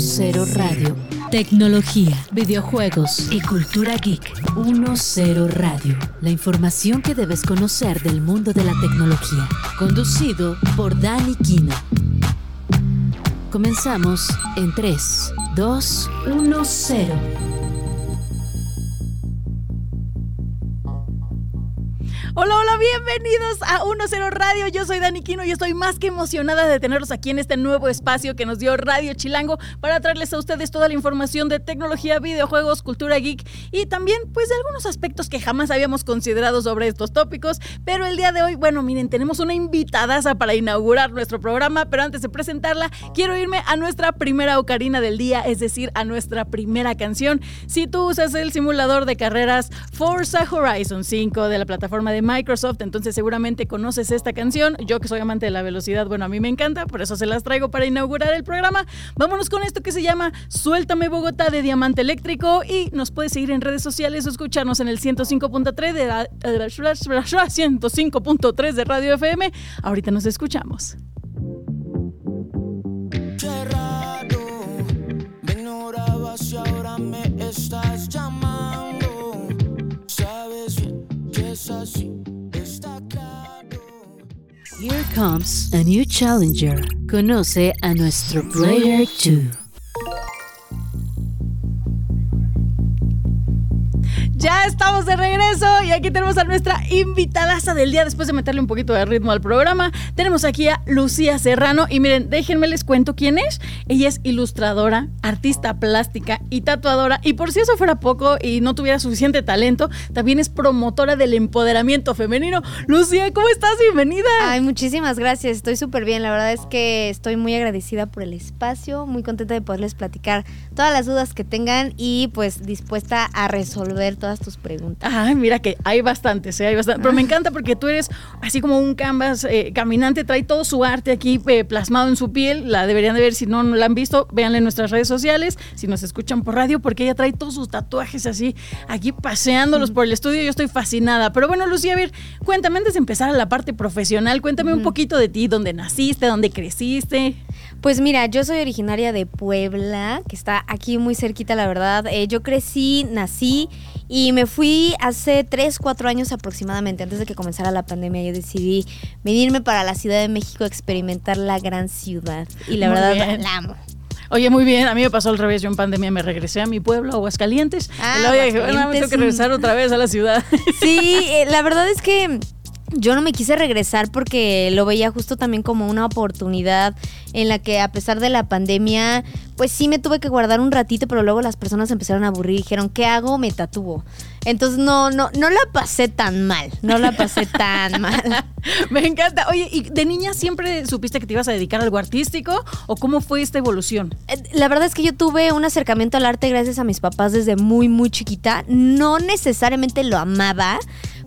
10 Radio. Tecnología, videojuegos y cultura geek. 10 Radio. La información que debes conocer del mundo de la tecnología. Conducido por Dani Kino. Comenzamos en 3, 2, 1, 0. Hola, hola, bienvenidos a 10 Radio. Yo soy Dani Quino y estoy más que emocionada de tenerlos aquí en este nuevo espacio que nos dio Radio Chilango para traerles a ustedes toda la información de tecnología, videojuegos, cultura geek y también pues de algunos aspectos que jamás habíamos considerado sobre estos tópicos. Pero el día de hoy, bueno, miren, tenemos una invitadaza para inaugurar nuestro programa, pero antes de presentarla, quiero irme a nuestra primera ocarina del día, es decir, a nuestra primera canción. Si tú usas el simulador de carreras Forza Horizon 5 de la plataforma de Microsoft, entonces seguramente conoces esta canción. Yo que soy amante de la velocidad, bueno, a mí me encanta, por eso se las traigo para inaugurar el programa. Vámonos con esto que se llama Suéltame Bogotá de Diamante Eléctrico y nos puedes seguir en redes sociales o escucharnos en el 105.3 de, 105.3 de Radio FM. Ahorita nos escuchamos. Comes a new challenger. Conoce a nuestro Player 2. Y aquí tenemos a nuestra invitadaza del día después de meterle un poquito de ritmo al programa. Tenemos aquí a Lucía Serrano y miren, déjenme les cuento quién es. Ella es ilustradora, artista plástica y tatuadora y por si eso fuera poco y no tuviera suficiente talento, también es promotora del empoderamiento femenino. Lucía, ¿cómo estás? Bienvenida. Ay, muchísimas gracias. Estoy súper bien. La verdad es que estoy muy agradecida por el espacio, muy contenta de poderles platicar todas las dudas que tengan y pues dispuesta a resolver todas tus preguntas. Ay, mira que hay bastantes, ¿eh? hay bastantes. Pero me encanta porque tú eres así como un canvas eh, caminante, trae todo su arte aquí eh, plasmado en su piel. La deberían de ver si no, no la han visto, véanla en nuestras redes sociales, si nos escuchan por radio, porque ella trae todos sus tatuajes así, aquí paseándolos por el estudio. Yo estoy fascinada. Pero bueno, Lucía, a ver, cuéntame antes de empezar a la parte profesional, cuéntame un poquito de ti, dónde naciste, dónde creciste. Pues mira, yo soy originaria de Puebla, que está aquí muy cerquita, la verdad. yo crecí, nací y me fui hace 3, 4 años aproximadamente, antes de que comenzara la pandemia. Yo decidí venirme para la Ciudad de México a experimentar la gran ciudad. Y la verdad, la amo. Oye, muy bien, a mí me pasó al revés, yo en pandemia me regresé a mi pueblo, Aguascalientes, ah, y luego dije, bueno, me tengo que regresar otra vez a la ciudad. Sí, eh, la verdad es que yo no me quise regresar porque lo veía justo también como una oportunidad en la que a pesar de la pandemia, pues sí me tuve que guardar un ratito, pero luego las personas empezaron a aburrir y dijeron, ¿qué hago? Me tatúo. Entonces no, no, no la pasé tan mal, no la pasé tan mal. me encanta. Oye, ¿y de niña siempre supiste que te ibas a dedicar a algo artístico o cómo fue esta evolución? Eh, la verdad es que yo tuve un acercamiento al arte gracias a mis papás desde muy, muy chiquita. No necesariamente lo amaba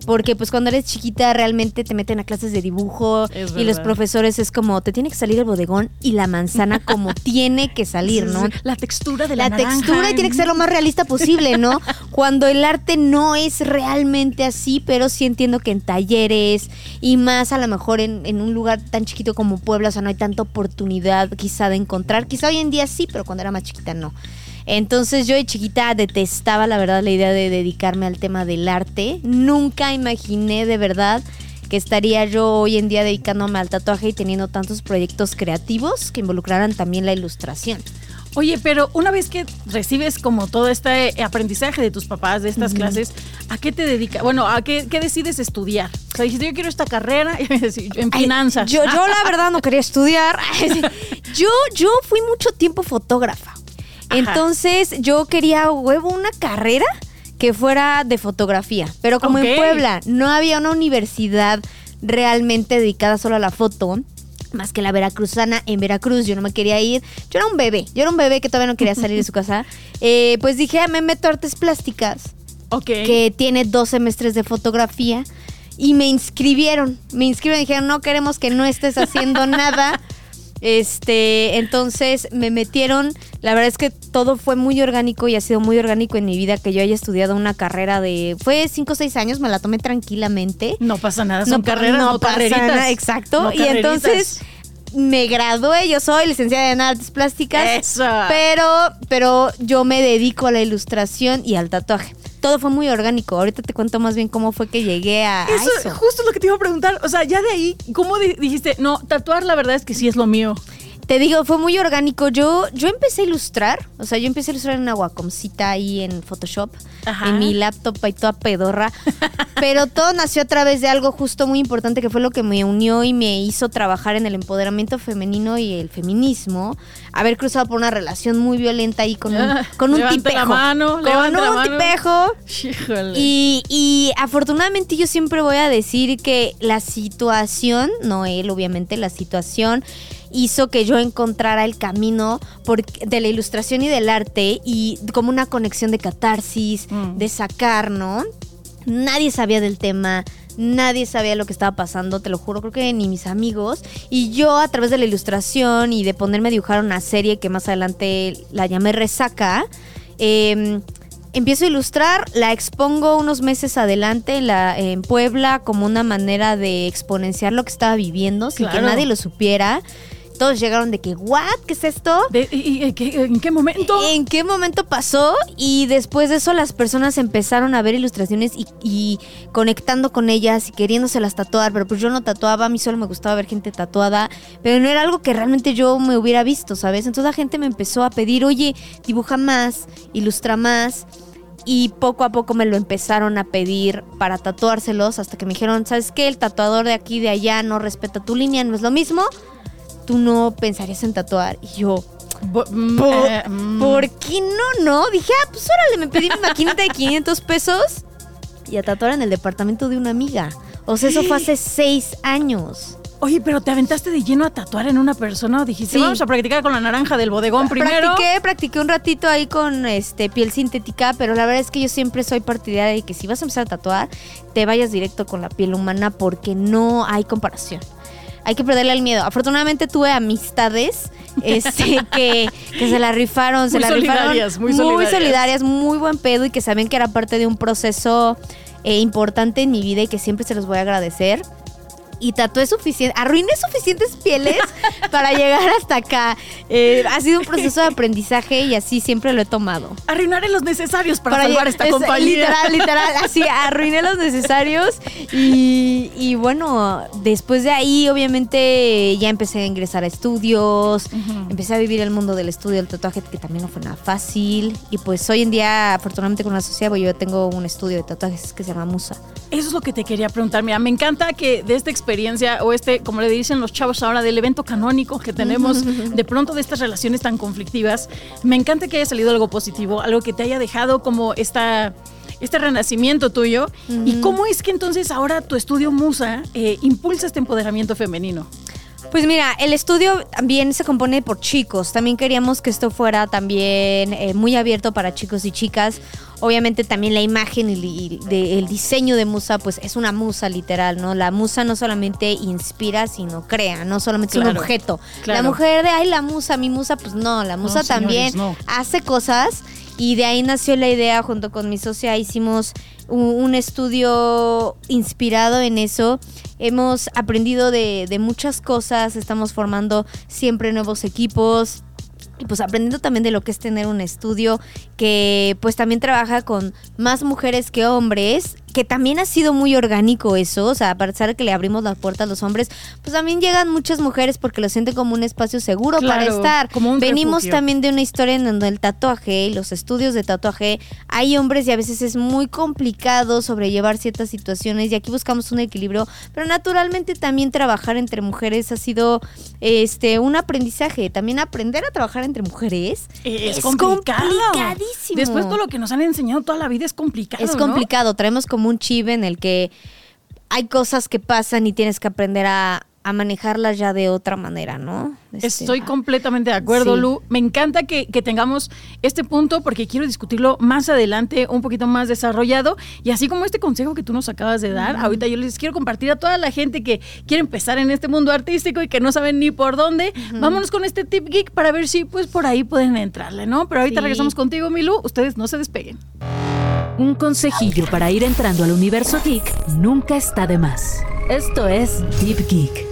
porque pues cuando eres chiquita realmente te meten a clases de dibujo y los profesores es como te tiene que salir el bodegón y la manzana como tiene que salir, ¿no? La textura de la, la textura y tiene que ser lo más realista posible, ¿no? cuando el arte no es realmente así, pero sí entiendo que en talleres y más a lo mejor en, en un lugar tan chiquito como Puebla, o sea, no hay tanta oportunidad quizá de encontrar, quizá hoy en día sí, pero cuando era más chiquita no. Entonces yo de chiquita detestaba la verdad la idea de dedicarme al tema del arte. Nunca imaginé de verdad que estaría yo hoy en día dedicándome al tatuaje y teniendo tantos proyectos creativos que involucraran también la ilustración. Oye, pero una vez que recibes como todo este aprendizaje de tus papás, de estas clases, ¿a qué te dedicas? Bueno, ¿a qué, decides estudiar? O sea, dijiste, yo quiero esta carrera en finanzas. yo, yo la verdad no quería estudiar. yo, yo fui mucho tiempo fotógrafa. Entonces yo quería huevo una carrera que fuera de fotografía, pero como en Puebla no había una universidad realmente dedicada solo a la foto, más que la veracruzana en Veracruz, yo no me quería ir, yo era un bebé, yo era un bebé que todavía no quería salir de su casa, eh, pues dije, ah, me meto artes plásticas, que tiene dos semestres de fotografía, y me inscribieron, me inscribieron y dijeron, no queremos que no estés haciendo nada, este, entonces me metieron, la verdad es que todo fue muy orgánico y ha sido muy orgánico en mi vida que yo haya estudiado una carrera de, fue cinco o seis años, me la tomé tranquilamente. No pasa nada, son carreras, no, no pasa nada, exacto. y entonces me gradué, yo soy licenciada en artes plásticas. Eso. Pero, pero yo me dedico a la ilustración y al tatuaje todo fue muy orgánico. Ahorita te cuento más bien cómo fue que llegué a eso. eso. Justo lo que te iba a preguntar. O sea, ya de ahí, ¿cómo dijiste? No, tatuar la verdad es que sí es lo mío. Te digo, fue muy orgánico. Yo, yo empecé a ilustrar, o sea, yo empecé a ilustrar en una Wacomcita ahí en Photoshop, en mi laptop ahí toda pedorra. pero todo nació a través de algo justo muy importante que fue lo que me unió y me hizo trabajar en el empoderamiento femenino y el feminismo. Haber cruzado por una relación muy violenta ahí con un, ah, con un tipejo. La mano, con un tipejo. Y, y afortunadamente yo siempre voy a decir que la situación, no él, obviamente, la situación hizo que yo encontrara el camino de la ilustración y del arte y como una conexión de catarsis, mm. de sacar, ¿no? Nadie sabía del tema, nadie sabía lo que estaba pasando, te lo juro, creo que ni mis amigos. Y yo a través de la ilustración y de ponerme a dibujar una serie que más adelante la llamé Resaca, em, empiezo a ilustrar, la expongo unos meses adelante en, la, en Puebla como una manera de exponenciar lo que estaba viviendo sin que nadie lo supiera todos llegaron de que, ¿what? ¿Qué es esto? y, en qué momento? ¿En qué momento pasó? Y después de eso las personas empezaron a ver ilustraciones y, conectando con ellas y queriéndoselas tatuar, pero pues yo no tatuaba, a mí solo me gustaba ver gente tatuada, pero no era algo que realmente yo me hubiera visto, ¿sabes? Entonces la gente me empezó a pedir, oye, dibuja más, ilustra más y poco a poco me lo empezaron a pedir para tatuárselos hasta que me dijeron, ¿sabes qué? El tatuador de aquí de allá no respeta tu línea, no es lo mismo tú no pensarías en tatuar. Y yo, mm, eh, mm. ¿por, qué no, no? Dije, ah, pues órale, me pedí mi maquinita de 500 pesos y a tatuar en el departamento de una amiga. O sea, eso fue hace seis años. Oye, pero te aventaste de lleno a tatuar en una persona o dijiste, vamos a practicar con la naranja del bodegón primero. Practiqué, practiqué un ratito ahí con este piel sintética, pero la verdad es que yo siempre soy partidaria de que si vas a empezar a tatuar, te vayas directo con la piel humana porque no hay comparación hay que perderle el miedo. Afortunadamente tuve amistades este, que, se la rifaron, se la solidarias, rifaron. Muy solidarias. Muy solidarias, muy buen pedo y que saben que era parte de un proceso eh, importante en mi vida y que siempre se los voy a agradecer y tatué suficiente, arruiné suficientes pieles para llegar hasta acá. Eh, ha sido un proceso de aprendizaje y así siempre lo he tomado. Arruinaré los necesarios para, salvar esta compañía. Literal, literal, así arruiné los necesarios y, bueno, después de ahí obviamente ya empecé a ingresar a estudios, empecé a vivir el mundo del estudio del tatuaje que también no fue nada fácil y pues hoy en día afortunadamente con la sociedad yo tengo un estudio de tatuajes que se llama Musa. Eso es lo que te quería preguntar. Mira, me encanta que de esta experiencia o este, como le dicen los chavos ahora, del evento canónico que tenemos de pronto de estas relaciones tan conflictivas, me encanta que haya salido algo positivo, algo que te haya dejado como esta este renacimiento tuyo. ¿Y cómo es que entonces ahora tu estudio Musa eh, impulsa este empoderamiento femenino? Pues mira, el estudio también se compone por chicos. También queríamos que esto fuera también eh, muy abierto para chicos y chicas. Obviamente también la imagen y, el diseño de musa, pues es una musa literal, ¿no? La musa no solamente inspira, sino crea, no solamente es un objeto. La mujer de, ay, la musa, mi musa, pues no, la musa también hace cosas. Y de ahí nació la idea, junto con mi socia, hicimos un, estudio inspirado en eso. Hemos aprendido de, de muchas cosas, estamos formando siempre nuevos equipos y pues aprendiendo también de lo que es tener un estudio que pues también trabaja con más mujeres que hombres que también ha sido muy orgánico eso, o sea, a pesar de que le abrimos la puerta a los hombres, pues también llegan muchas mujeres porque lo sienten como un espacio seguro para estar. Venimos también de una historia en donde el tatuaje y los estudios de tatuaje, hay hombres y a veces es muy complicado sobrellevar ciertas situaciones y aquí buscamos un equilibrio, pero naturalmente también trabajar entre mujeres ha sido este un aprendizaje, también aprender a trabajar entre mujeres es, complicadísimo. Después todo lo que nos han enseñado toda la vida es complicado. Es complicado, traemos como un chip en el que hay cosas que pasan y tienes que aprender a, manejarlas ya de otra manera, ¿no? Este, Estoy completamente de acuerdo, Lu. Me encanta que, tengamos este punto porque quiero discutirlo más adelante, un poquito más desarrollado. Y así como este consejo que tú nos acabas de dar, ahorita yo les quiero compartir a toda la gente que quiere empezar en este mundo artístico y que no saben ni por dónde. Vámonos con este tip geek para ver si pues por ahí pueden entrarle, ¿no? Pero ahorita regresamos contigo, Milu. Ustedes no se despeguen. Un consejillo para ir entrando al universo geek nunca está de más. Esto es Deep Geek.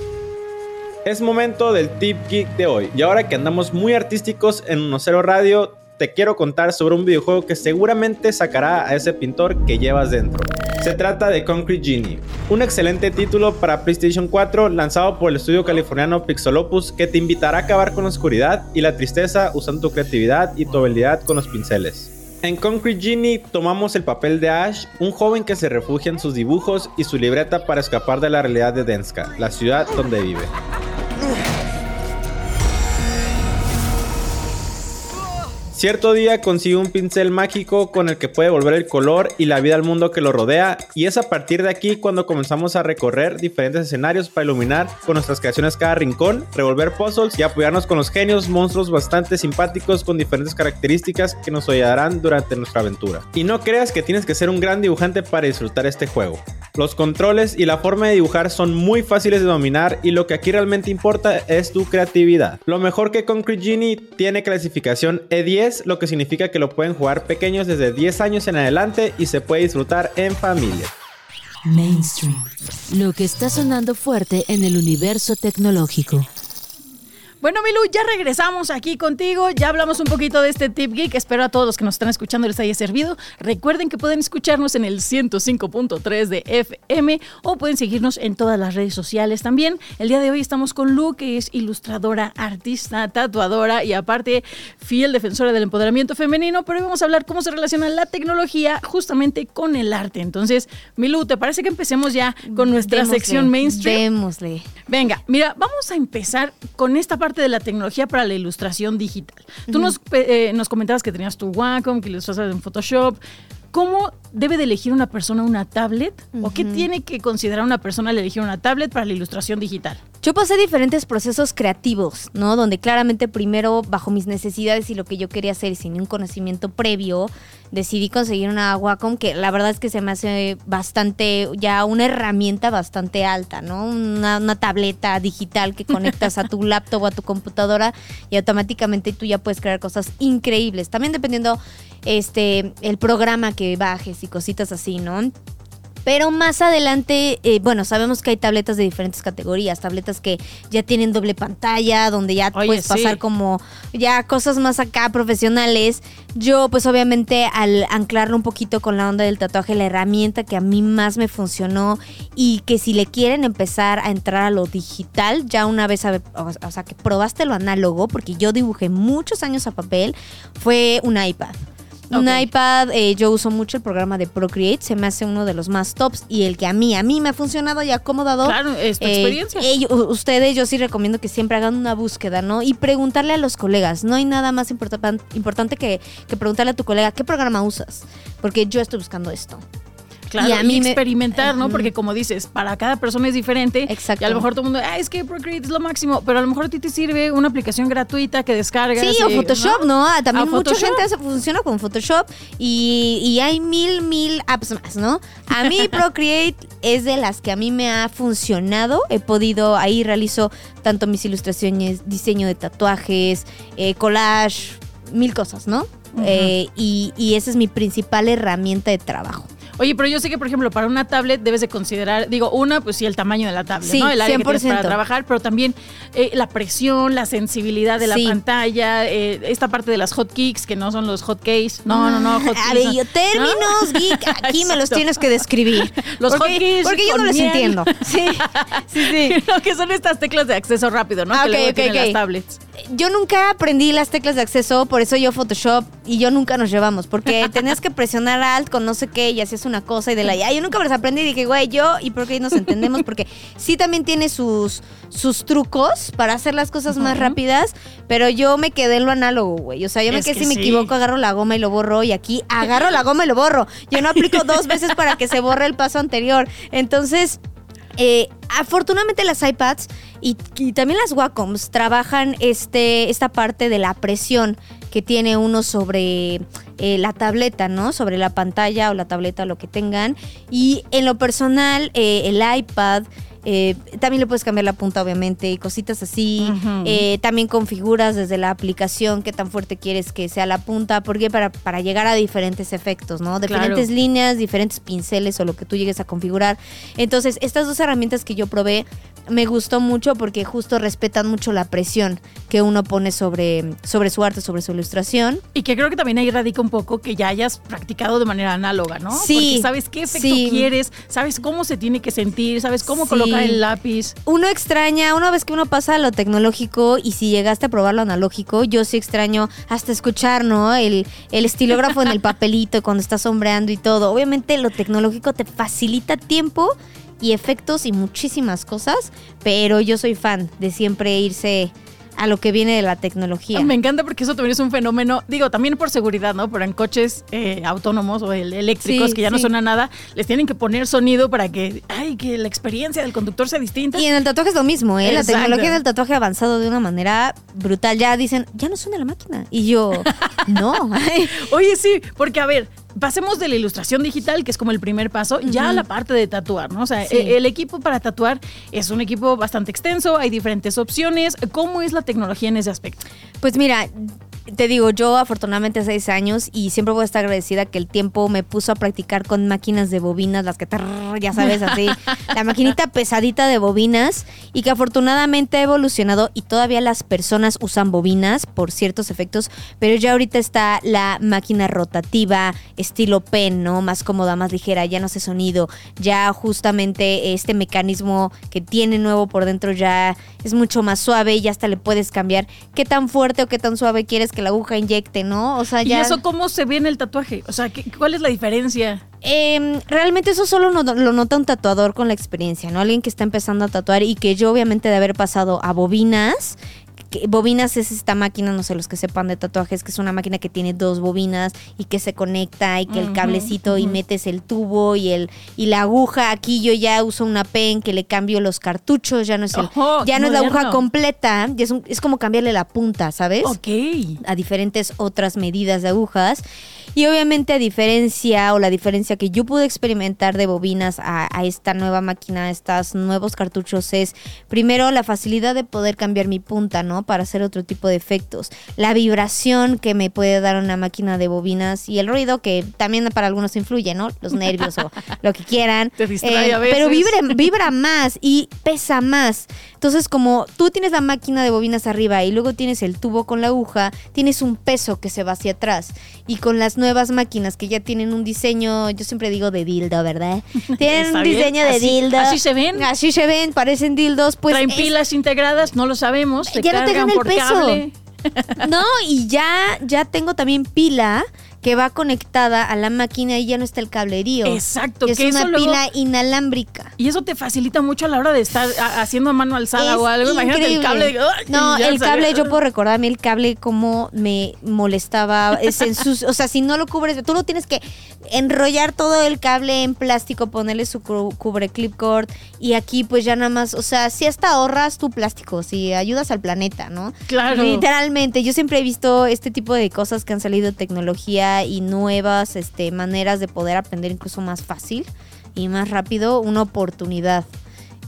Es momento del tip geek de hoy. Y ahora que andamos muy artísticos en 10 Radio, te quiero contar sobre un videojuego que seguramente sacará a ese pintor que llevas dentro. Se trata de Concrete Genie, un excelente título para PlayStation 4 lanzado por el estudio californiano Pixelopus que te invitará a acabar con la oscuridad y la tristeza usando tu creatividad y tu habilidad con los pinceles. En Concrete Genie tomamos el papel de Ash, un joven que se refugia en sus dibujos y su libreta para escapar de la realidad de Denska, la ciudad donde vive. Cierto día consigue un pincel mágico con el que puede volver el color y la vida al mundo que lo rodea y es a partir de aquí cuando comenzamos a recorrer diferentes escenarios para iluminar con nuestras creaciones cada rincón, revolver puzzles y apoyarnos con los genios, monstruos bastante simpáticos con diferentes características que nos ayudarán durante nuestra aventura. Y no creas que tienes que ser un gran dibujante para disfrutar este juego. Los controles y la forma de dibujar son muy fáciles de dominar y lo que aquí realmente importa es tu creatividad. Lo mejor que Concrete Genie tiene clasificación E10, lo que significa que lo pueden jugar pequeños desde 10 años en adelante y se puede disfrutar en familia. Mainstream. Lo que está sonando fuerte en el universo tecnológico. Bueno, Milu, ya regresamos aquí contigo. Ya hablamos un poquito de este Tip Geek. Espero a todos los que nos están escuchando les haya servido. Recuerden que pueden escucharnos en el 105.3 de FM o pueden seguirnos en todas las redes sociales también. El día de hoy estamos con Lu, que es ilustradora, artista, tatuadora y aparte fiel defensora del empoderamiento femenino. Pero hoy vamos a hablar cómo se relaciona la tecnología justamente con el arte. Entonces, Milu, ¿te parece que empecemos ya con nuestra sección mainstream? Démosle. Venga, mira, vamos a empezar con esta parte de la tecnología para la ilustración digital. Tú nos, eh, nos comentabas que tenías tu Wacom, que ilustrabas en Photoshop. ¿Cómo debe de elegir una persona una tablet? ¿O qué tiene que considerar una persona al elegir una tablet para la ilustración digital? Yo pasé diferentes procesos creativos, ¿no? Donde claramente primero, bajo mis necesidades y lo que yo quería hacer, sin un conocimiento previo, decidí conseguir una Wacom que la verdad es que se me hace bastante, ya una herramienta bastante alta, ¿no? Una, una tableta digital que conectas a tu laptop o a tu computadora y automáticamente tú ya puedes crear cosas increíbles. También dependiendo este el programa que bajes y cositas así, ¿no? Pero más adelante, eh, bueno, sabemos que hay tabletas de diferentes categorías, tabletas que ya tienen doble pantalla, donde ya Oye, puedes sí. pasar como ya cosas más acá profesionales. Yo, pues obviamente, al anclarlo un poquito con la onda del tatuaje, la herramienta que a mí más me funcionó y que si le quieren empezar a entrar a lo digital, ya una vez, a- o sea, que probaste lo análogo, porque yo dibujé muchos años a papel, fue un iPad. Un iPad, eh, yo uso mucho el programa de Procreate, se me hace uno de los más tops y el que a mí, a mí me ha funcionado y acomodado. Claro, es tu Eh, experiencia. ellos- ustedes, yo sí recomiendo que siempre hagan una búsqueda, ¿no? Y preguntarle a los colegas. No hay nada más importa- importante que, que preguntarle a tu colega qué programa usas. Porque yo estoy buscando esto. Claro, y a mí me- experimentar, ¿no? Porque como dices, para cada persona es diferente. Exacto. Y a lo mejor todo el mundo, ah, es que Procreate es lo máximo, pero a lo mejor a ti te sirve una aplicación gratuita que descargas. Sí, o y- Photoshop, ¿no? Ah, También mucha Photoshop. gente hace- funciona con Photoshop y, y hay mil, mil apps más, ¿no? A mí Procreate es de las que a mí me ha funcionado. He podido, ahí realizo tanto mis ilustraciones, diseño de tatuajes, eh, collage, mil cosas, ¿no? Eh, y, y esa es mi principal herramienta de trabajo. Oye, pero yo sé que, por ejemplo, para una tablet debes de considerar, digo, una, pues sí, el tamaño de la tablet, Sí, ¿no? El área que tienes 100%. para trabajar, pero también eh, la presión, la sensibilidad de la Sí. pantalla, eh, esta parte de las hotkeys, que no son los hotkeys. No, no, no, hotkeys. A ver, no. términos, geek, aquí me los tienes que describir. Los porque, hotkeys Porque yo no los miel. entiendo. Sí, sí, sí. No, que son estas teclas de acceso rápido, ¿no? Ah, que ok, luego ok, tienen ok. las tablets. Yo nunca aprendí las teclas de acceso, por eso yo Photoshop y yo nunca nos llevamos, porque tenías que presionar Alt con no sé qué y hacías una cosa y de la ya. Yo nunca me las aprendí y dije, güey, yo y por qué nos entendemos, porque sí también tiene sus, sus trucos para hacer las cosas más rápidas, pero yo me quedé en lo análogo, güey. O sea, yo me Es quedé que si me equivoco, agarro la goma y lo borro y aquí agarro la goma y lo borro. Yo no aplico dos veces para que se borre el paso anterior. Entonces, eh, afortunadamente las iPads y, y también las Wacoms trabajan este, esta parte de la presión que tiene uno sobre eh, la tableta, ¿no? Sobre la pantalla o la tableta, lo que tengan. Y en lo personal, eh, el iPad... eh, también le puedes cambiar la punta, obviamente, y cositas así. Eh, también configuras desde la aplicación qué tan fuerte quieres que sea la punta, porque para, para llegar a diferentes efectos, ¿no? Claro. Diferentes líneas, diferentes pinceles o lo que tú llegues a configurar. Entonces, estas dos herramientas que yo probé me gustó mucho porque justo respetan mucho la presión que uno pone sobre, sobre su arte, sobre su ilustración. Y que creo que también ahí radica un poco que ya hayas practicado de manera análoga, ¿no? Sí. Porque sabes qué efecto quieres, sabes cómo se tiene que sentir, sabes cómo colocar el lápiz. Uno extraña, una vez que uno pasa a lo tecnológico y si llegaste a probar lo analógico, yo sí extraño hasta escuchar, ¿no? El, el estilógrafo en el papelito cuando estás sombreando y todo. Obviamente lo tecnológico te facilita tiempo y efectos y muchísimas cosas, pero yo soy fan de siempre irse a lo que viene de la tecnología. Me encanta porque eso también es un fenómeno, digo, también por seguridad, ¿no? Pero en coches eh, autónomos o eléctricos que ya no suena nada, les tienen que poner sonido para que, ay, que la experiencia del conductor sea distinta. Y en el tatuaje es lo mismo, ¿eh? La tecnología del tatuaje ha avanzado de una manera brutal. Ya dicen, ya no suena la máquina. Y yo, no. Oye, sí, porque a ver, pasemos de la ilustración digital, que es como el primer paso, ya a la parte de tatuar, ¿no? O sea, e, el, equipo para tatuar es un equipo bastante extenso, hay diferentes opciones. ¿Cómo es la tecnología en ese aspecto? Pues mira, te digo, yo afortunadamente seis años y siempre voy a estar agradecida que el tiempo me puso a practicar con máquinas de bobinas, las que ya sabes, así, la maquinita pesadita de bobinas y que afortunadamente ha evolucionado y todavía las personas usan bobinas por ciertos efectos, pero ya ahorita está la máquina rotativa, estilo pen, ¿no? Más cómoda, más ligera, ya no hace sonido, ya justamente este mecanismo que tiene nuevo por dentro ya es mucho más suave y hasta le puedes cambiar qué tan fuerte o qué tan suave quieres que la aguja inyecte, ¿no? O sea, ya... ¿Y eso cómo se ve en el tatuaje? O sea, ¿cuál es la diferencia? Em, realmente eso solo lo nota un tatuador con la experiencia, ¿no? Alguien que está empezando a tatuar y que yo obviamente de haber pasado a bobinas, bobinas es esta máquina, no sé, los que sepan de tatuajes, que es una máquina que tiene dos bobinas y que se conecta y que el cablecito y metes el tubo y el y la aguja. Aquí yo ya uso una pen que le cambio los cartuchos, ya no es el, ya no es la aguja completa, es, es como cambiarle la punta, ¿sabes? Ok. A diferentes otras medidas de agujas. Y obviamente a diferencia o la diferencia que yo pude experimentar de bobinas a, esta nueva máquina, a estos nuevos cartuchos es primero la facilidad de poder cambiar mi punta, ¿no? Para hacer otro tipo de efectos. La vibración que me puede dar una máquina de bobinas y el ruido que también para algunos influye, ¿no? Los nervios o lo que quieran. Te distrae eh, a veces. Pero vibra, vibra más y pesa más. Entonces como tú tienes la máquina de bobinas arriba y luego tienes el tubo con la aguja, tienes un peso que se va hacia atrás. Y con las nuevas máquinas que ya tienen un diseño, yo siempre digo de dildo, ¿verdad? Tienen un diseño de dildo. Así se ven. Así se ven, parecen dildos. Pues Traen pilas integradas, no lo sabemos. ya no tengan el peso. No, y ya, ya tengo también pila que va conectada a la máquina y ya no está el cablerío. Exacto. Es una pila inalámbrica. Y eso te facilita mucho a la hora de estar haciendo a mano alzada o algo. Imagínate el cable. no, el cable, yo puedo recordarme el cable como me molestaba. Es en sus, o sea, si no lo cubres, tú lo tienes que enrollar todo el cable en plástico, ponerle su cubre clipcord y aquí pues ya nada más, o sea, si hasta ahorras tu plástico, si ayudas al planeta, ¿no? Claro. Literalmente, yo siempre he visto este tipo de cosas que han salido de y nuevas este, maneras de poder aprender incluso más fácil y más rápido, una oportunidad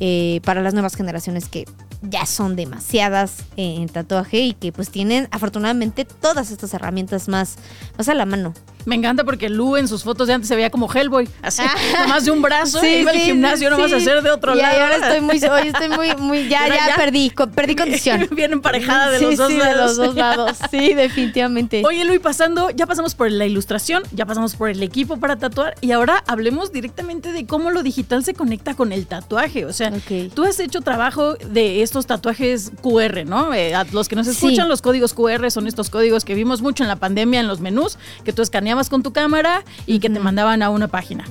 eh, para las nuevas generaciones que ya son demasiadas en tatuaje y que pues tienen afortunadamente todas estas herramientas más, más a la mano. Me encanta porque Lu en sus fotos de antes se veía como Hellboy, así, ah. más de un brazo, sí, iba al gimnasio, no vas a hacer de otro lado. Y ahora estoy muy, hoy estoy muy, muy, ya, ya, perdí, perdí condición. Bien emparejada de los dos lados. de los dos lados, sí, definitivamente. Oye, Lu, pasando, ya pasamos por la ilustración, ya pasamos por el equipo para tatuar y ahora hablemos directamente de cómo lo digital se conecta con el tatuaje. O sea, tú has hecho trabajo de estos tatuajes QR, ¿no? Eh, a los que nos escuchan, los códigos QR son estos códigos que vimos mucho en la pandemia en los menús, que tú escaneas con tu cámara y que te mandaban a una página.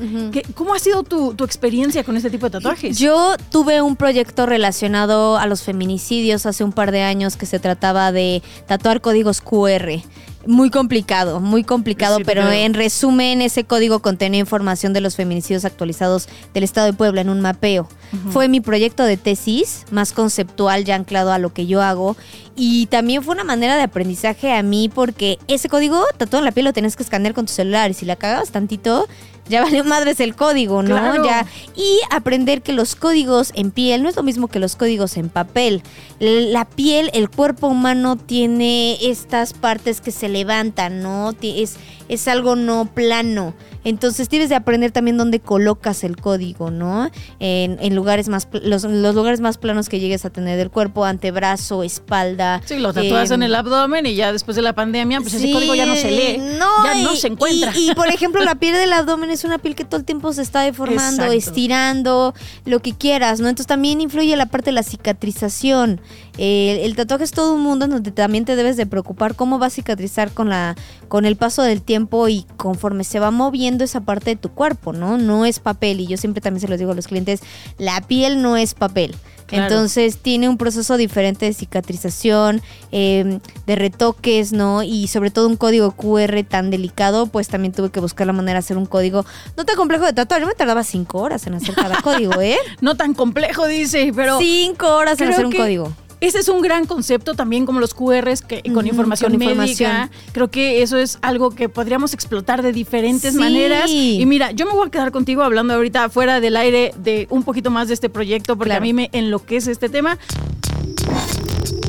¿Cómo ha sido tu, tu, experiencia con este tipo de tatuajes? Yo tuve un proyecto relacionado a los feminicidios hace un par de años que se trataba de tatuar códigos QR. Muy complicado, muy complicado, pero en resumen ese código contenía información de los feminicidios actualizados del Estado de Puebla en un mapeo. Fue mi proyecto de tesis, más conceptual, ya anclado a lo que yo hago, y también fue una manera de aprendizaje a mí porque ese código tatuado en la piel lo tenías que escanear con tu celular y si la cagabas tantito, ya valió madres el código, ¿no? Ya y aprender que los códigos en piel no es lo mismo que los códigos en papel. La piel, el cuerpo humano tiene estas partes que se levantan, ¿no? Es es algo no plano. Entonces tienes de aprender también dónde colocas el código, ¿no? En, lugares más, los, lugares más planos que llegues a tener del cuerpo, antebrazo, espalda. Sí, lo tatuas en em, el abdomen y ya después de la pandemia, pues ese código ya no se lee. No, ya no se encuentra. Y, por ejemplo, la piel del abdomen es una piel que todo el tiempo se está deformando, estirando, lo que quieras, ¿no? Entonces también influye la parte de la cicatrización. el tatuaje es todo un mundo en donde también te debes de preocupar cómo va a cicatrizar con la con el paso del tiempo y conforme se va moviendo esa parte de tu cuerpo, ¿no? No es papel y yo siempre también se los digo a los clientes, la piel no es papel. Entonces tiene un proceso diferente de cicatrización, em, de retoques, ¿no? Y sobre todo un código QR tan delicado, pues también tuve que buscar la manera de hacer un código no tan complejo de tatuar. Yo me tardaba cinco horas en hacer cada código, ¿eh? No tan complejo, dice, pero... Cinco horas en hacer un código. Ese es un gran concepto también como los QRs que, con información médica. Creo que eso es algo que podríamos explotar de diferentes maneras. Y mira, yo me voy a quedar contigo hablando ahorita fuera del aire de un poquito más de este proyecto porque a mí me enloquece este tema.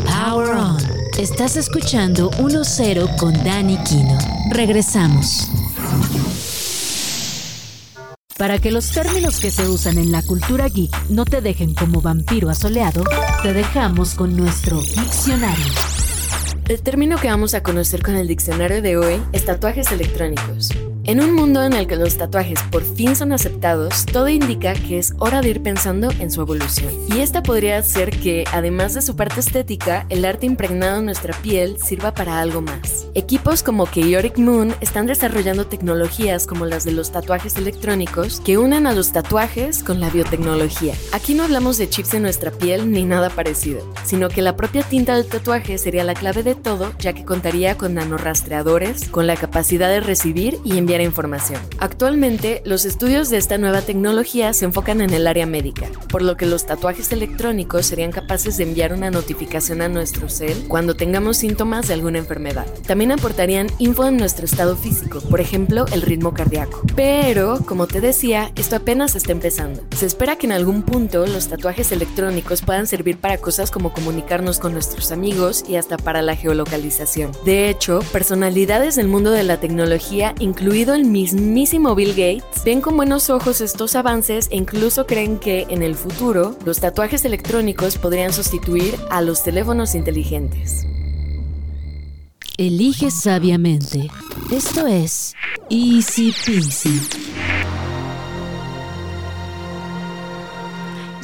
Power On. Estás escuchando 1-0 con Dani Kino. Regresamos. Para que los términos que se usan en la cultura geek no te dejen como vampiro asoleado, te dejamos con nuestro diccionario. El término que vamos a conocer con el diccionario de hoy es tatuajes electrónicos. En un mundo en el que los tatuajes por fin son aceptados, todo indica que es hora de ir pensando en su evolución. Y esta podría ser que, además de su parte estética, el arte impregnado en nuestra piel sirva para algo más. Equipos como Chaotic Moon están desarrollando tecnologías como las de los tatuajes electrónicos que unen a los tatuajes con la biotecnología. Aquí no hablamos de chips en nuestra piel ni nada parecido, sino que la propia tinta del tatuaje sería la clave de todo, ya que contaría con nanorastreadores, con la capacidad de recibir y enviar información. Actualmente, los estudios de esta nueva tecnología se enfocan en el área médica, por lo que los tatuajes electrónicos serían capaces de enviar una notificación a nuestro cel cuando tengamos síntomas de alguna enfermedad. También aportarían info en nuestro estado físico, por ejemplo, el ritmo cardíaco. Pero, como te decía, esto apenas está empezando. Se espera que en algún punto los tatuajes electrónicos puedan servir para cosas como comunicarnos con nuestros amigos y hasta para la geolocalización. De hecho, personalidades del mundo de la tecnología, incluidas el mismísimo Bill Gates, ven con buenos ojos estos avances e incluso creen que en el futuro los tatuajes electrónicos podrían sustituir a los teléfonos inteligentes. Elige sabiamente. Esto es Easy Peasy.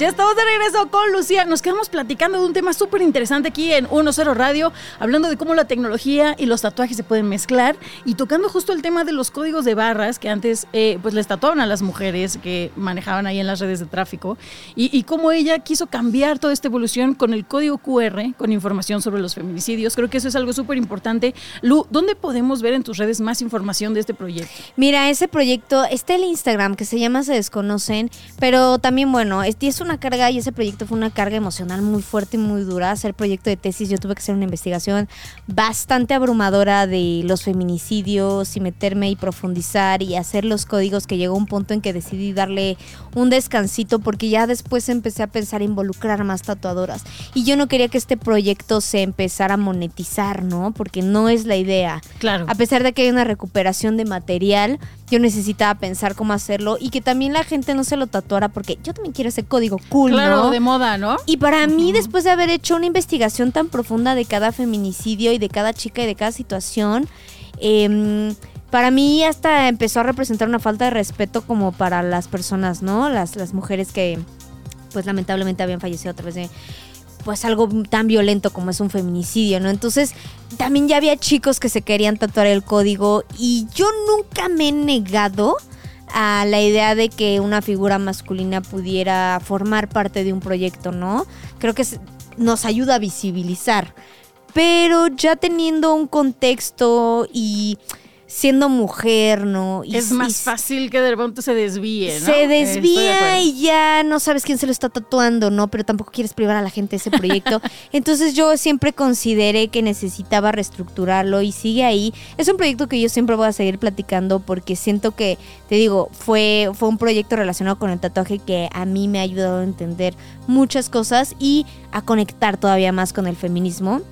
Ya estamos de regreso con Lucía. Nos quedamos platicando de un tema súper interesante aquí en 1.0 Radio, hablando de cómo la tecnología y los tatuajes se pueden mezclar y tocando justo el tema de los códigos de barras que antes eh, pues les tatuaban a las mujeres que manejaban ahí en las redes de tráfico y, cómo ella quiso cambiar toda esta evolución con el código QR, con información sobre los feminicidios. Creo que eso es algo súper importante. Lu, ¿dónde podemos ver en tus redes más información de este proyecto? Mira, ese proyecto está el Instagram que se llama Se Desconocen, pero también, bueno, es, es una carga y ese proyecto fue una carga emocional muy fuerte y muy dura. Hacer proyecto de tesis, yo tuve que hacer una investigación bastante abrumadora de los feminicidios y meterme y profundizar y hacer los códigos que llegó un punto en que decidí darle un descansito porque ya después empecé a pensar involucrar más tatuadoras. Y yo no quería que este proyecto se empezara a monetizar, ¿no? Porque no es la idea. Claro. A pesar de que hay una recuperación de material, yo necesitaba pensar cómo hacerlo y que también la gente no se lo tatuara porque yo también quiero ese código cool, claro, de moda, ¿no? Y para mí, después de haber hecho una investigación tan profunda de cada feminicidio y de cada chica y de cada situación, em, para mí hasta empezó a representar una falta de respeto como para las personas, ¿no? Las, las mujeres que pues lamentablemente habían fallecido a través de pues algo tan violento como es un feminicidio, ¿no? Entonces, también ya había chicos que se querían tatuar el código y yo nunca me he negado a la idea de que una figura masculina pudiera formar parte de un proyecto, ¿no? Creo que nos ayuda a visibilizar. Pero ya teniendo un contexto y siendo mujer, ¿no? es más fácil que de repente se desvíe, ¿no? Se desvía y ya no sabes quién se lo está tatuando, ¿no? Pero tampoco quieres privar a la gente de ese proyecto. Entonces yo siempre consideré que necesitaba reestructurarlo y sigue ahí. Es un proyecto que yo siempre voy a seguir platicando porque siento que, te digo, fue, fue un proyecto relacionado con el tatuaje que a mí me ha ayudado a entender muchas cosas y a conectar todavía más con el feminismo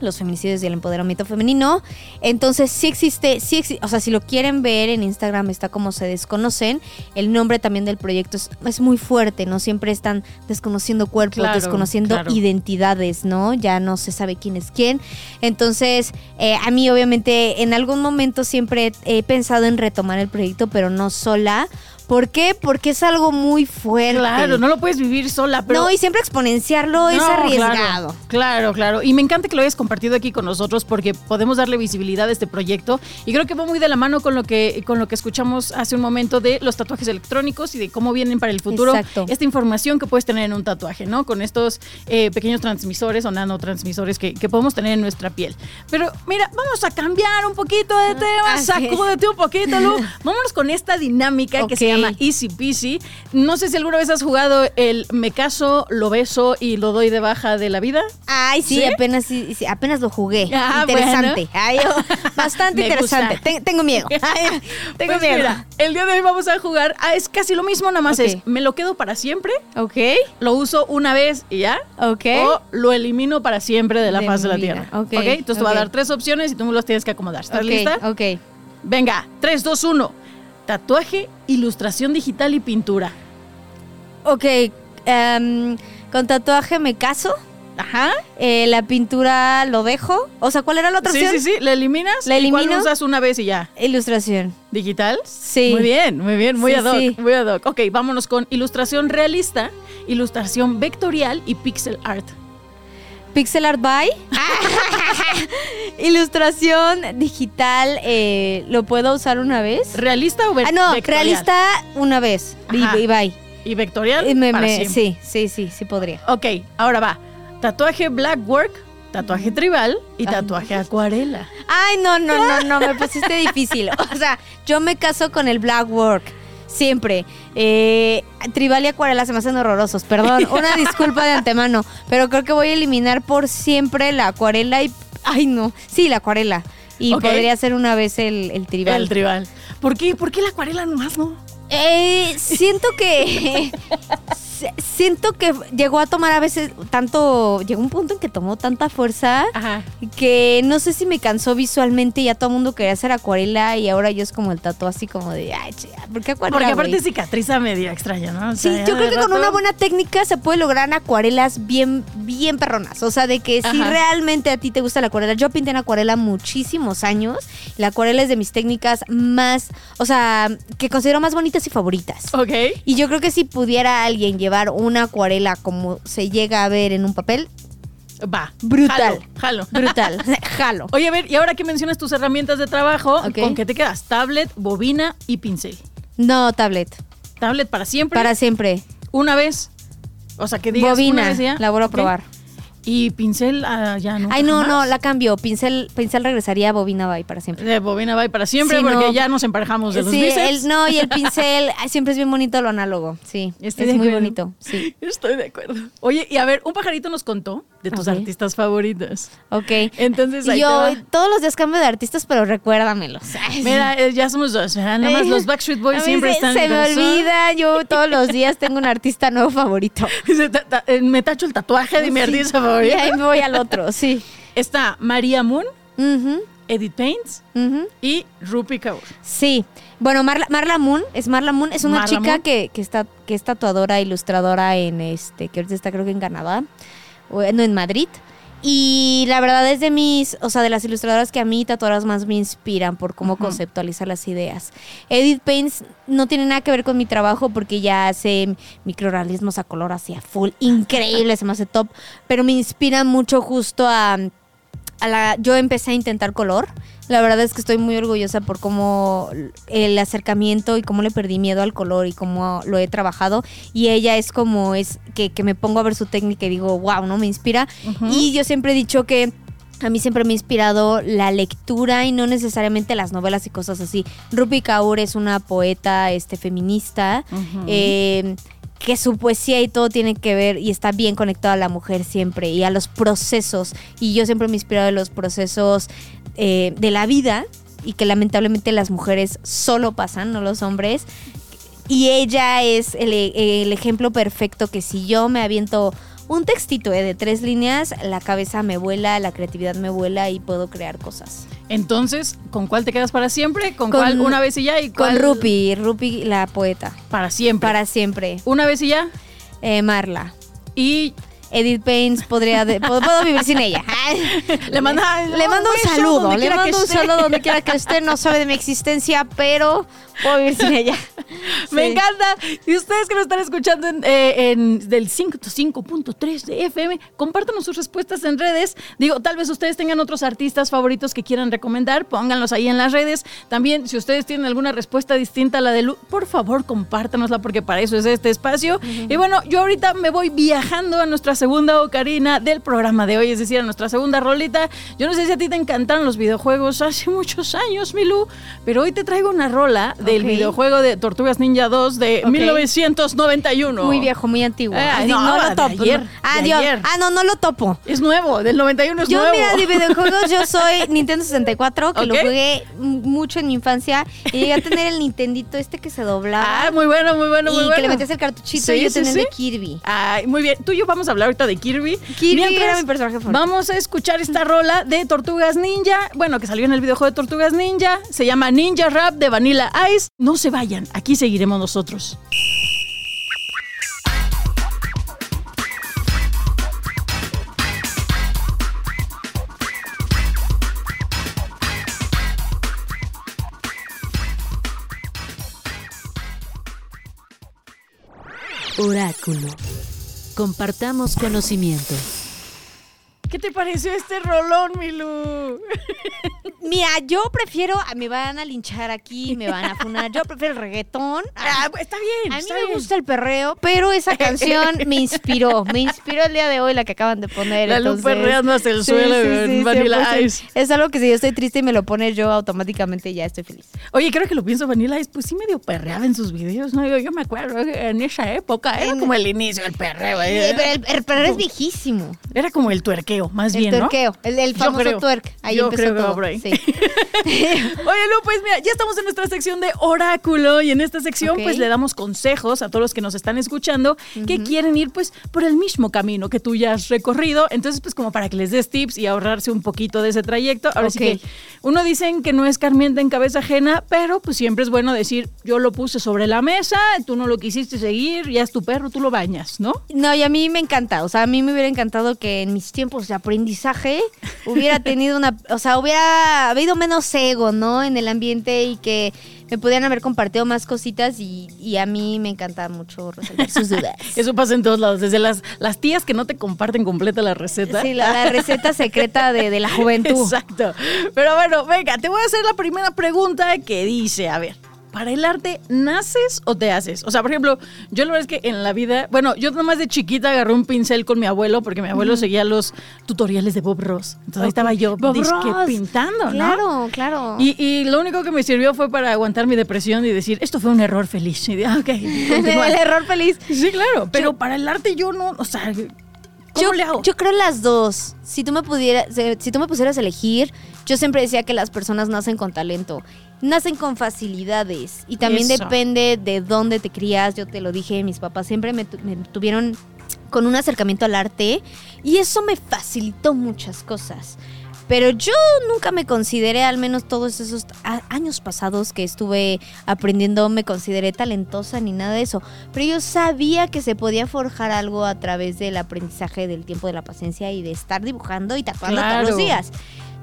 los feminicidios y el empoderamiento femenino. Entonces sí existe, sí existe, o sea, si lo quieren ver en Instagram está como se desconocen. El nombre también del proyecto es, muy fuerte, ¿no? Siempre están desconociendo cuerpos, desconociendo identidades, ¿no? Ya no se sabe quién es quién. Entonces, eh, a mí obviamente en algún momento siempre he pensado en retomar el proyecto, pero no sola ¿Por qué? Porque es algo muy fuerte. Claro, no lo puedes vivir sola, pero. No, y siempre exponenciarlo es arriesgado. Claro, claro, Y me encanta que lo hayas compartido aquí con nosotros porque podemos darle visibilidad a este proyecto. Y creo que va muy de la mano con lo que, con lo que escuchamos hace un momento de los tatuajes electrónicos y de cómo vienen para el futuro esta información que puedes tener en un tatuaje, ¿no? Con estos eh, pequeños transmisores o nanotransmisores que, que podemos tener en nuestra piel. Pero mira, vamos a cambiar un poquito de tema, sacúdete un poquito, Lu. Vámonos con esta dinámica que se llama Easy Peasy. No sé si alguna vez has jugado el me caso, lo beso y lo doy de baja de la vida. Ay, sí, apenas apenas lo jugué. Ah, interesante. Oh, bastante interesante. tengo miedo. tengo pues miedo. el día de hoy vamos a jugar. Ah, es casi lo mismo, nada más es me lo quedo para siempre. Ok. Lo uso una vez y ya. Ok. O lo elimino para siempre de la faz de la tierra. Ok. Entonces te voy a dar tres opciones y tú me los tienes que acomodar. ¿Estás lista? Ok. Venga, 3, 2, 1. Tatuaje, ilustración digital y pintura. Ok, em, con tatuaje me caso. Ajá. Eh, la pintura lo dejo. O sea, ¿cuál era la otra opción? Sí, sí, sí. ¿La eliminas? La elimino. ¿Cuál usas una vez y ya? Ilustración. ¿Digital? Sí. Muy bien, muy bien. Muy ad hoc. Muy ad hoc. Ok, vámonos con ilustración realista, ilustración vectorial y pixel art. Pixel Art by. Ilustración digital, eh, ¿lo puedo usar una vez? ¿Realista o vectorial? Ah, no, realista una vez. Y, bye. ¿Y vectorial? sí, sí, sí, sí podría. Ok, ahora va. Tatuaje black work, tatuaje tribal y tatuaje acuarela. Ay, no, no, no, no, me pusiste difícil. O sea, yo me caso con el black work. Siempre. Eh, tribal y acuarela se me hacen horrorosos. Perdón, una disculpa de antemano. Pero creo que voy a eliminar por siempre la acuarela y. Ay, no. Sí, la acuarela. Y podría ser una vez el, el tribal. El tribal. ¿Por qué? ¿Por qué la acuarela nomás no? Eh, siento que siento que llegó a tomar a veces tanto, llegó un punto en que tomó tanta fuerza que no sé si me cansó visualmente y ya todo el mundo quería hacer acuarela y ahora yo es como el tatuaje así como de, ay, ¿por qué acuarela? Porque aparte cicatriza media extraña, ¿no? sí, yo creo que con una buena técnica se puede lograr acuarelas bien, bien perronas. O sea, de que si realmente a ti te gusta la acuarela, yo pinté en acuarela muchísimos años. La acuarela es de mis técnicas más, o sea, que considero más bonitas y favoritas. Ok. Y yo creo que si pudiera alguien llevar una acuarela como se llega a ver en un papel, Va. Brutal. Jalo. Brutal. Jalo. Oye, a ver, y ahora que mencionas tus herramientas de trabajo, ¿con qué te quedas? Tablet, bobina y pincel. No, tablet. Tablet para siempre. Para siempre. Una vez. O sea, que digas bobina, una vez ya. La voy a probar. Y pincel ah, ya no. Ay, no, no, la cambio. Pincel, pincel regresaría a bobina bye para siempre. De bobina bye para siempre porque ya nos emparejamos de los sí, no, y el pincel siempre es bien bonito lo análogo. Sí, es muy bonito. Sí. Estoy de acuerdo. Oye, y a ver, un pajarito nos contó de tus artistas favoritos. Ok. Entonces ahí Yo todos los días cambio de artistas, pero recuérdamelos. Mira, eh, ya somos dos. Nada más los Backstreet Boys siempre están. Se me olvida, yo todos los días tengo un artista nuevo favorito. Eh, me tacho el tatuaje de mi artista favorito. Y ahí voy al otro, sí. Está María Moon, Edith Paints y Rupi Kaur. Sí. Bueno, Marla, Moon, es Marla Moon, es una chica que, está, que es tatuadora, ilustradora en este, que ahorita está creo que en Canadá, o, no, en Madrid. Y la verdad es de mis, o sea, de las ilustradoras que a mí tatuadoras más me inspiran por cómo conceptualizar las ideas. Edith Paints no tiene nada que ver con mi trabajo porque ya hace microrealismos a color hacia full, increíble, se me hace top, pero me inspira mucho justo a yo empecé a intentar color. La verdad es que estoy muy orgullosa por cómo el acercamiento y cómo le perdí miedo al color y cómo lo he trabajado. Y ella es como es que, me pongo a ver su técnica y digo, wow, ¿no? Me inspira. Y yo siempre he dicho que a mí siempre me ha inspirado la lectura y no necesariamente las novelas y cosas así. Rupi Kaur es una poeta este, feminista. eh, que su poesía y todo tiene que ver y está bien conectado a la mujer siempre y a los procesos. Y yo siempre me he inspirado en los procesos eh, de la vida y que lamentablemente las mujeres solo pasan, no los hombres. Y ella es el, el ejemplo perfecto que si yo me aviento un textito eh, de tres líneas, la cabeza me vuela, la creatividad me vuela y puedo crear cosas. Entonces, ¿con cuál te quedas para siempre? ¿Con, cuál una vez y ya? ¿Y Con Rupi, Rupi la poeta. Para siempre. Para siempre. ¿Una vez y ya? Eh, Marla. Y Edith Pains podría de- puedo, puedo vivir sin ella. le manda Le mando un saludo, le mando un saludo donde quiera que esté, no sabe de mi existencia, pero puedo vivir sin ella. Me Sí. encanta. Y ustedes que nos están escuchando en, eh, en- del 5.5.3 de FM, compártanos sus respuestas en redes. Digo, tal vez ustedes tengan otros artistas favoritos que quieran recomendar, pónganlos ahí en las redes. También, si ustedes tienen alguna respuesta distinta a la de Lu, por favor, compártanosla porque para eso es este espacio. Y bueno, yo ahorita me voy viajando a nuestra segunda ocarina del programa de hoy, es decir, a nuestra segunda rolita. Yo no sé si a ti te encantaron los videojuegos hace muchos años, Milu, pero hoy te traigo una rola del videojuego de Tortugas Ninja 2 de Ok. 1991. Muy viejo, muy antiguo. Eh, Así, no, lo topo. ayer. Ah, Dios. ayer. Ah, no, no lo topo. Es nuevo, del 91 es Yo, nuevo. mira, de videojuegos, yo soy Nintendo 64, que lo jugué mucho en mi infancia. Y llegué a tener el Nintendito este que se doblaba. Ah, muy bueno, muy bueno, y muy bueno. que le metías el cartuchito Sí, y yo sí, tenía el de Kirby. Ay, muy bien. Tú y yo vamos a hablar ahorita de Kirby. Kirby Mientras, era mi personaje favorito. Vamos a escuchar esta rola de Tortugas Ninja. Bueno, que salió en el videojuego de Tortugas Ninja. Se llama Ninja Rap de Vanilla Ice. No se vayan, aquí seguiremos nosotros. Oráculo. Compartamos conocimiento. ¿Qué te pareció este rolón, Milu? Mira, yo prefiero, ah, me van a linchar aquí, me van a funar. Yo prefiero el reggaetón. Ah, está bien. A mí está me bien. gusta el perreo, pero esa canción me inspiró. Me inspiró el día de hoy la que acaban de poner. La Lu entonces- perreando hasta el Sí, suelo sí, Vanilla 100%. Ice. Es algo que si yo estoy triste y me lo pones yo automáticamente ya estoy feliz. Oye, creo que lo pienso, Vanilla Ice, pues sí medio perreaba en sus videos, ¿no? Yo, yo me acuerdo en esa época era En- como el inicio del perreo. ¿eh? pero el, el perreo es viejísimo. Era como el tuerqueo, más El bien, ¿no? tuerqueo, el, el famoso creo. twerk. Ahí Yo empezó creo que va todo. por ahí. Sí. Oye, Lu, pues mira, ya estamos en nuestra sección de oráculo y en esta sección pues le damos consejos a todos los que nos están escuchando que quieren ir pues por el mismo camino que tú ya has recorrido. Entonces pues como para que les des tips y ahorrarse un poquito de ese trayecto. Ahora sí Ok. que uno dicen que no es carmienta en cabeza ajena, pero pues siempre es bueno decir yo lo puse sobre la mesa, tú no lo quisiste seguir, ya es tu perro, tú lo bañas, ¿no? No, y a mí me encanta. O sea, a mí me hubiera encantado que en mis tiempos de aprendizaje hubiera tenido una. O sea, hubiera habido menos ego, ¿no? En el ambiente y que me pudieran haber compartido más cositas. Y, y a mí me encanta mucho resolver sus dudas. Eso pasa en todos lados, desde las, las tías que no te comparten completa la receta. Sí, la, la receta secreta de, de la juventud. Exacto. Pero bueno, venga, te voy a hacer la primera pregunta que dice, a ver, ¿para el arte naces o te haces? O sea, por ejemplo, yo la verdad es que en la vida, bueno, yo nomás de chiquita agarré un pincel con mi abuelo porque mi abuelo seguía los tutoriales de Bob Ross. Entonces ahí estaba yo Bob disque Ross. pintando, ¿no? Claro, claro. Y, y lo único que me sirvió fue para aguantar mi depresión y decir, esto fue un error feliz. Y de, ah, ok, el error feliz. Sí, claro, pero para el arte yo no, o sea, ¿cómo yo, le hago? yo creo las dos. Si tú me pudieras, si tú me pusieras a elegir, yo siempre decía que las personas nacen con talento, nacen con facilidades y también Eso. depende de dónde te crías. Yo te lo dije, mis papás siempre me, tu- me tuvieron con un acercamiento al arte y eso me facilitó muchas cosas. Pero yo nunca me consideré, al menos todos esos años pasados que estuve aprendiendo, me consideré talentosa ni nada de eso. Pero yo sabía que se podía forjar algo a través del aprendizaje del tiempo de la paciencia y de estar dibujando y tatuando todos los días.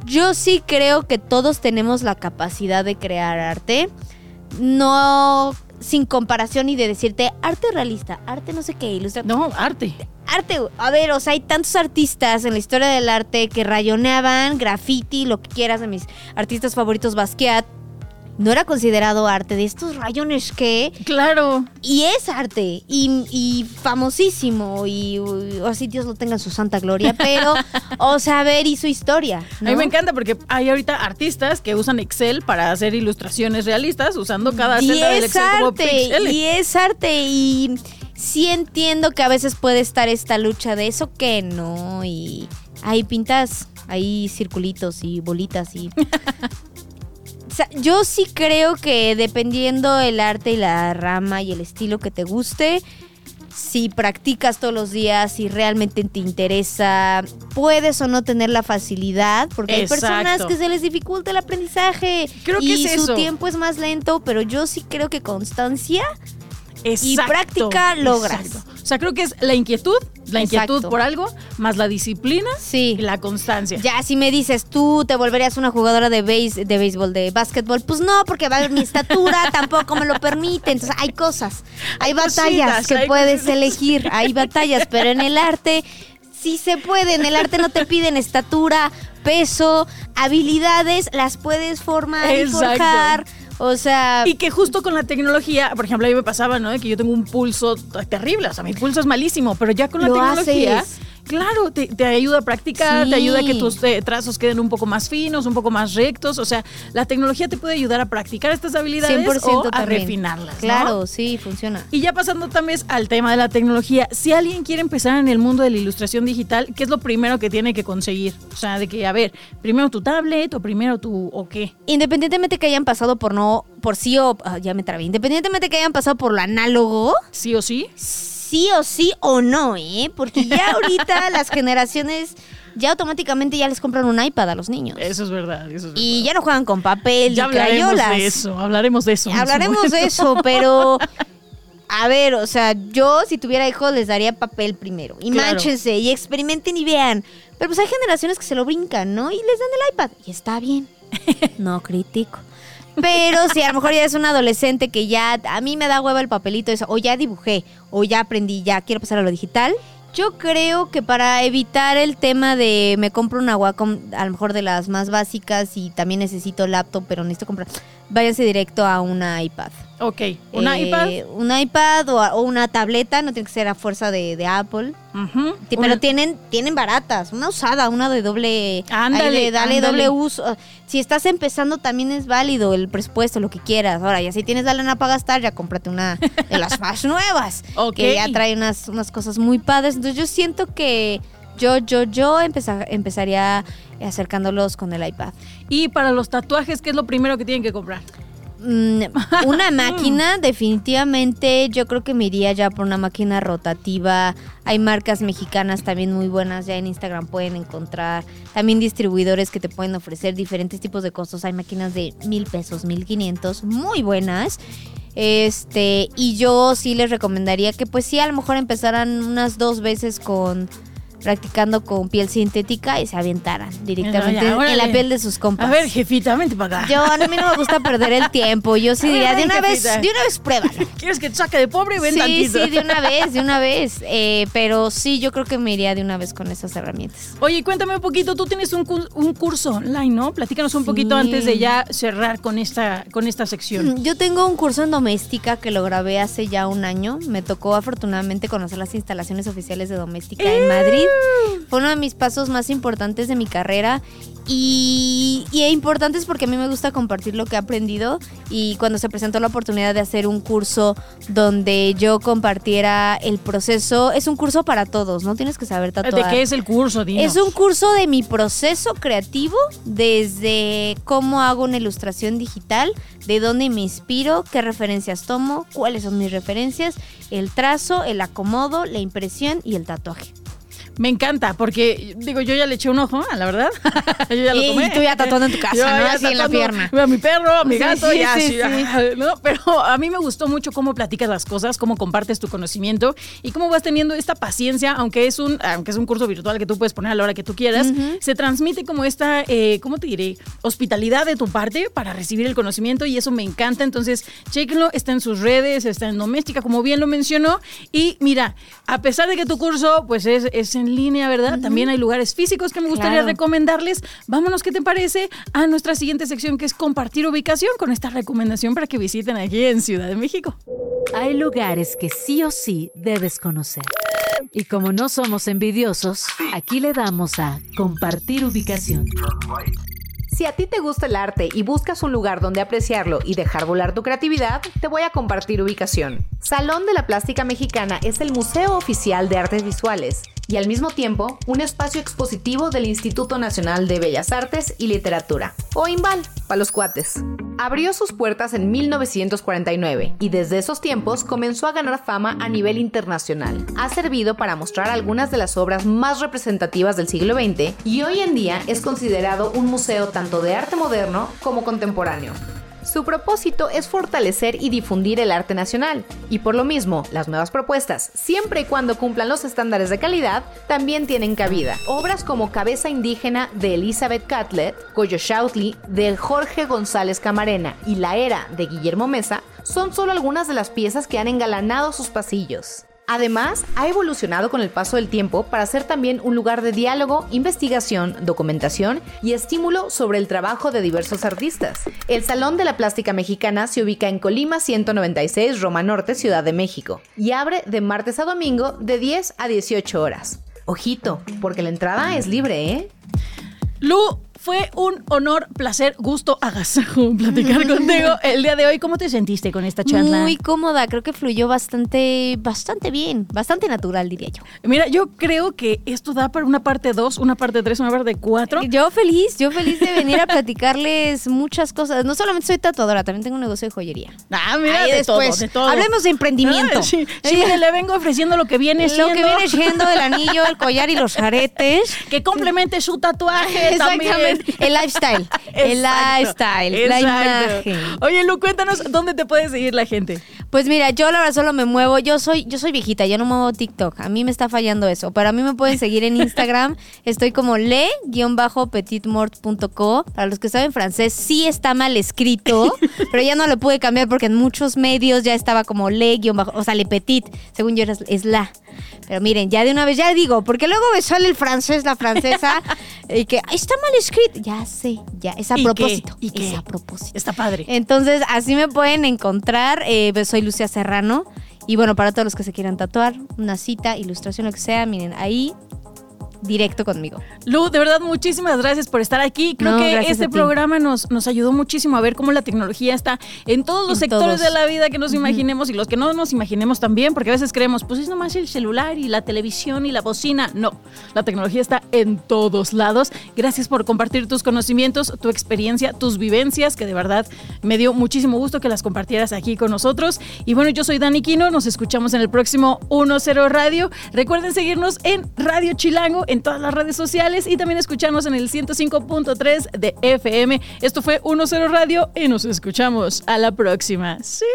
Yo sí creo que todos tenemos la capacidad de crear arte. No sin comparación y de decirte arte realista, arte no sé qué, ilustra No, arte. arte, a ver, o sea, hay tantos artistas en la historia del arte que rayoneaban, graffiti, lo que quieras, de mis artistas favoritos, Basquiat. No era considerado arte, de estos rayones que... Claro. Y es arte, y, famosísimo, y, así Dios lo tenga en su santa gloria, pero, o ver, y su historia. A mí me encanta porque hay ahorita artistas que usan Excel para hacer ilustraciones realistas usando cada celda del Excel arte, Y es arte, y sí entiendo que a veces puede estar esta lucha de eso que no, y ahí pintas ahí circulitos y bolitas y yo sí creo que dependiendo el arte y la rama y el estilo que te guste, si practicas todos los días, y realmente te interesa, puedes o no tener la facilidad, porque hay personas que se les dificulta el aprendizaje creo que y su tiempo es más lento, pero yo sí creo que constancia y práctica logras. O sea, creo que es la inquietud, la inquietud por algo, más la disciplina y la constancia. Ya, si me dices, tú te volverías una jugadora de, base, de béisbol, de básquetbol, pues no, porque va mi estatura tampoco me lo permite. Entonces, hay cosas, hay, batallas que puedes elegir, hay batallas, pero en el arte sí se puede. En el arte no te piden estatura, peso, habilidades, las puedes formar y forjar. O sea. Y que justo con la tecnología, por ejemplo, a mí me pasaba, ¿no? Que yo tengo un pulso terrible, o sea, mi pulso es malísimo, pero ya con la tecnología. Claro, te, ayuda a practicar, te ayuda a que tus eh, trazos queden un poco más finos, un poco más rectos. O sea, la tecnología te puede ayudar a practicar estas habilidades o a refinarlas. Claro, sí, funciona. Y ya pasando también al tema de la tecnología, si alguien quiere empezar en el mundo de la ilustración digital, ¿qué es lo primero que tiene que conseguir? O sea, de que, a ver, primero tu tablet o primero tu o qué. Independientemente que hayan pasado por no, por sí o, ah, ya me trabé, independientemente que hayan pasado por lo análogo. Sí o sí sí o sí o no, ¿eh? Porque ya ahorita las generaciones ya automáticamente ya les compran un iPad a los niños. Eso es verdad, eso es verdad. Y ya no juegan con papel ya hablaremos de eso, hablaremos de eso. Hablaremos de eso, pero a ver, o sea, yo si tuviera hijos les daría papel primero. Y mánchense y experimenten y vean. Pero pues hay generaciones que se lo brincan, ¿no? Y les dan el iPad. Y está bien. No critico. Pero si a lo mejor ya es un adolescente que ya a mí me da hueva el papelito, eso, o ya dibujé, o ya aprendí, ya quiero pasar a lo digital. Yo creo que para evitar el tema de me compro una Wacom, a lo mejor de las más básicas y también necesito laptop, pero necesito comprar, váyanse directo a una iPad. Ok, ¿un eh, iPad? Un iPad o, una tableta, no tiene que ser a fuerza de, Apple. Pero tienen, tienen baratas, una usada, una de doble... Ándale, dale doble uso. Si estás empezando también es válido el presupuesto, lo que quieras. Ahora, ya si tienes la lana para gastar, ya cómprate una de las más nuevas. Que ya trae unas, unas cosas muy padres. Entonces yo siento que yo, yo, yo empezaría acercándolos con el iPad. Y para los tatuajes, ¿qué es lo primero que tienen que comprar? Mm, una máquina, definitivamente yo creo que me iría ya por una máquina rotativa. Hay marcas mexicanas también muy buenas, ya en Instagram pueden encontrar. También distribuidores que te pueden ofrecer diferentes tipos de costos. Hay máquinas de mil pesos, mil quinientos, muy buenas. Este, y yo sí les recomendaría que pues sí, a lo mejor empezaran unas dos veces con practicando con piel sintética y se aventaran directamente en la piel de sus compas. A ver, jefita, vente para acá. Yo, a mí no me gusta perder el tiempo. Yo sí diría, de una vez, de una vez pruébalo. ¿Quieres que te saque de pobre? Ven sí, Sí, de una vez, de una vez. Eh, pero sí, yo creo que me iría de una vez con esas herramientas. Oye, cuéntame un poquito, tú tienes un, un curso online, ¿no? Platícanos un poquito antes de ya cerrar con esta, con esta sección. Yo tengo un curso en doméstica que lo grabé hace ya un año. Me tocó afortunadamente conocer las instalaciones oficiales de doméstica en Madrid. Fue uno de mis pasos más importantes de mi carrera y, y importantes porque a mí me gusta compartir lo que he aprendido y cuando se presentó la oportunidad de hacer un curso donde yo compartiera el proceso, es un curso para todos, no tienes que saber tatuar. ¿De qué es el curso? Es un curso de mi proceso creativo, desde cómo hago una ilustración digital, de dónde me inspiro, qué referencias tomo, cuáles son mis referencias, el trazo, el acomodo, la impresión y el tatuaje. Me encanta, porque digo, yo ya le eché un ojo, la verdad. yo ya lo tomé. Y tú ya tatuando en tu casa, ¿no? Así en la pierna. A mi perro, a mi gato, sí, ya, sí, ¿no? Pero a mí me gustó mucho cómo platicas las cosas, cómo compartes tu conocimiento y cómo vas teniendo esta paciencia, aunque es un, aunque es un curso virtual que tú puedes poner a la hora que tú quieras, se transmite como esta, eh, ¿cómo te diré? Hospitalidad de tu parte para recibir el conocimiento y eso me encanta. Entonces, chequenlo, está en sus redes, está en Doméstica, como bien lo mencionó. Y mira, a pesar de que tu curso, pues es, es en en línea, ¿verdad? También hay lugares físicos que me gustaría recomendarles. Vámonos, ¿qué te parece? A nuestra siguiente sección que es compartir ubicación con esta recomendación para que visiten aquí en Ciudad de México. Hay lugares que sí o sí debes conocer. Y como no somos envidiosos, aquí le damos a compartir ubicación. Si a ti te gusta el arte y buscas un lugar donde apreciarlo y dejar volar tu creatividad, te voy a compartir ubicación. Salón de la Plástica Mexicana es el museo oficial de artes visuales y al mismo tiempo un espacio expositivo del Instituto Nacional de Bellas Artes y Literatura, o INVAL, para los cuates. Abrió sus puertas en 1949 y desde esos tiempos comenzó a ganar fama a nivel internacional. Ha servido para mostrar algunas de las obras más representativas del siglo XX y hoy en día es considerado un museo tanto de arte moderno como contemporáneo. Su propósito es fortalecer y difundir el arte nacional, y por lo mismo, las nuevas propuestas, siempre y cuando cumplan los estándares de calidad, también tienen cabida. Obras como Cabeza Indígena de Elizabeth Catlett, Goyo Shoutley de Jorge González Camarena y La Era de Guillermo Mesa son solo algunas de las piezas que han engalanado sus pasillos. Además, ha evolucionado con el paso del tiempo para ser también un lugar de diálogo, investigación, documentación y estímulo sobre el trabajo de diversos artistas. El Salón de la Plástica Mexicana se ubica en Colima 196, Roma Norte, Ciudad de México, y abre de martes a domingo de 10 a 18 horas. Ojito, porque la entrada es libre, ¿eh? Lu, fue un honor, placer, gusto, agasajo platicar contigo el día de hoy. ¿Cómo te sentiste con esta charla? Muy cómoda, creo que fluyó bastante, bastante bien, bastante natural, diría yo. Mira, yo creo que esto da para una parte 2, una parte 3, una parte 4. Yo feliz, yo feliz de venir a platicarles muchas cosas. No solamente soy tatuadora, también tengo un negocio de joyería. Ah, mira, de después, todo, de todo. Hablemos de emprendimiento. sí, sí le vengo ofreciendo lo que viene siendo. Lo que viene siendo el anillo, el collar y los aretes. Que complemente su tatuaje Exactamente. El lifestyle. el lifestyle. La imagen. Oye, Lu, cuéntanos dónde te puede seguir la gente. Pues mira, yo la verdad solo me muevo. Yo soy, yo soy viejita, yo no muevo TikTok. A mí me está fallando eso. Pero a mí me pueden seguir en Instagram. Estoy como le-petitmort.co. Para los que saben francés, sí está mal escrito. pero ya no lo pude cambiar porque en muchos medios ya estaba como le-bajo. O sea, le petit. Según yo es la. Pero miren, ya de una vez ya digo, porque luego me sale el francés, la francesa, y que está mal escrito. Ya sé, ya, es a propósito. ¿Y Es a propósito. Está padre. Entonces, así me pueden encontrar. Eh, pues, soy Lucia Serrano. Y bueno, para todos los que se quieran tatuar, una cita, ilustración, lo que sea, miren, ahí directo conmigo. Lu, de verdad, muchísimas gracias por estar aquí. Creo que este programa nos, nos ayudó muchísimo a ver cómo la tecnología está en todos los sectores de la vida que nos imaginemos y los que no nos imaginemos también, porque a veces creemos, pues es nomás el celular y la televisión y la bocina. No, la tecnología está en todos lados. Gracias por compartir tus conocimientos, tu experiencia, tus vivencias, que de verdad me dio muchísimo gusto que las compartieras aquí con nosotros. Y bueno, yo soy Dani Quino, nos escuchamos en el próximo 10 Radio. Recuerden seguirnos en Radio Chilango, en todas las redes sociales y también escucharnos en el 105.3 de FM. Esto fue 10 Radio y nos escuchamos a la próxima. Sí.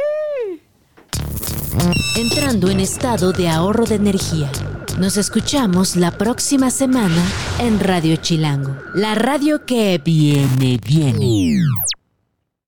Entrando en estado de ahorro de energía. Nos escuchamos la próxima semana en Radio Chilango, la radio que viene, viene.